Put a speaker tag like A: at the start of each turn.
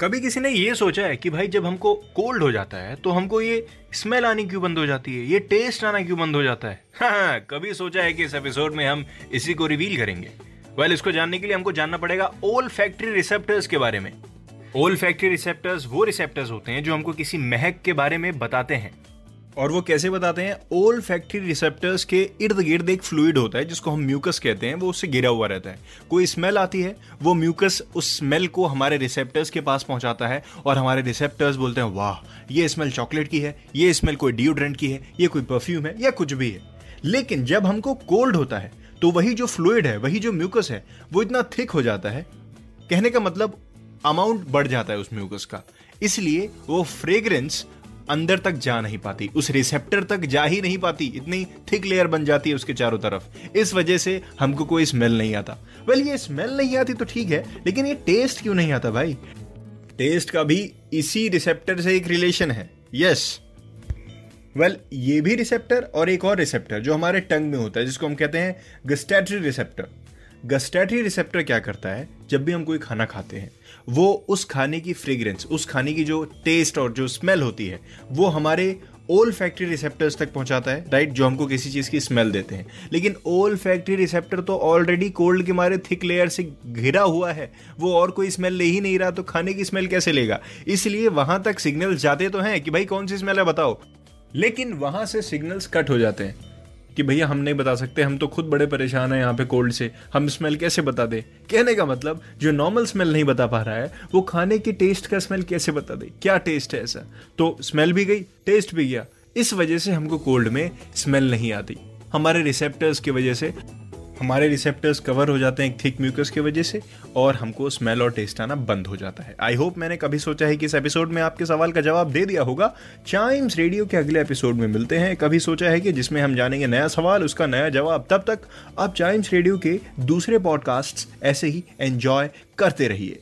A: कभी किसी ने ये सोचा है कि भाई जब हमको कोल्ड हो जाता है तो हमको ये स्मेल आनी क्यों बंद हो जाती है? ये टेस्ट आना क्यों बंद हो जाता है? हाँ कभी सोचा है कि इस एपिसोड में हम इसी को रिवील करेंगे। वेल well, इसको जानने के लिए हमको जानना पड़ेगा ओल फैक्ट्री रिसेप्टर्स के बारे में। ओल फैक्ट्री रिसेप्टर्स वो रिसेप्टर्स होते हैं जो हमको किसी महक के बारे में बताते हैं। और वो कैसे बताते हैं? ओल फैक्ट्री रिसेप्टर्स के इर्द गिर्द एक फ्लूइड होता है, जिसको हम म्यूकस कहते हैं, वो उससे गिरा हुआ रहता है। कोई स्मेल आती है, वो म्यूकस उस स्मेल को हमारे रिसेप्टर्स के पास पहुंचाता है और हमारे रिसेप्टर्स बोलते हैं, वाह, ये स्मेल चॉकलेट की है, ये स्मेल कोई डिओड्रेंट की है, ये कोई परफ्यूम है, या कुछ भी है। लेकिन जब हमको कोल्ड होता है तो वही जो फ्लूड है, वही जो म्यूकस है, वो इतना थिक हो जाता है। कहने का मतलब अमाउंट बढ़ जाता है उस म्यूकस का। इसलिए वो फ्रेग्रेंस अंदर तक जा नहीं पाती उस रिसेप्टर तक जा ही नहीं पाती इतनी थिक लेयर बन जाती है उसके चारों तरफ़। इस वजह से हमको कोई स्मेल नहीं आता। वेल ये स्मेल नहीं आती तो ठीक है लेकिन ये टेस्ट क्यों नहीं आता भाई? टेस्ट का भी इसी रिसेप्टर से एक रिलेशन है। यस वेल well, ये भी रिसेप्टर और एक और रिसेप्टर जो हमारे टंग में होता है जिसको हम कहते हैं गस्टेटरी रिसेप्टर गस्टेटरी रिसेप्टर क्या करता है? जब भी हम कोई खाना खाते हैं, वो उस खाने की फ्रेग्रेंस उस खाने की जो टेस्ट और जो स्मेल होती है, वो हमारे ओल फैक्ट्री रिसेप्टर्स तक पहुंचाता है राइट जो हमको किसी चीज़ की स्मेल देते हैं। लेकिन ओल फैक्ट्री रिसेप्टर तो ऑलरेडी कोल्ड के मारे थिक लेयर से घिरा हुआ है। वो और कोई स्मेल ले ही नहीं रहा तो खाने की स्मेल कैसे लेगा? इसलिए वहाँ तक सिग्नल जाते तो हैं कि भाई कौन सी स्मेल है, बताओ। लेकिन वहाँ से सिग्नल्स कट हो जाते हैं। कि भैया हम नहीं बता सकते, हम तो खुद बड़े परेशान हैं यहाँ पे कोल्ड से। हम स्मेल कैसे बता दें? कहने का मतलब जो नॉर्मल स्मेल नहीं बता पा रहा है, वो खाने के टेस्ट का स्मेल कैसे बता दे? क्या टेस्ट है ऐसा? तो स्मेल भी गई टेस्ट भी गया। इस वजह से हमको कोल्ड में स्मेल नहीं आती। हमारे रिसेप्टर्स की वजह से हमारे रिसेप्टर्स कवर हो जाते हैं एक थिक म्यूकस की वजह से और हमको स्मेल और टेस्ट आना बंद हो जाता है। आई होप मैंने कभी सोचा है कि इस एपिसोड में आपके सवाल का जवाब दे दिया होगा। चाइम्स रेडियो के अगले एपिसोड में मिलते हैं। कभी सोचा है कि जिसमें हम जानेंगे नया सवाल, उसका नया जवाब, तब तक आप चाइम्स रेडियो के दूसरे पॉडकास्ट ऐसे ही एन्जॉय करते रहिए।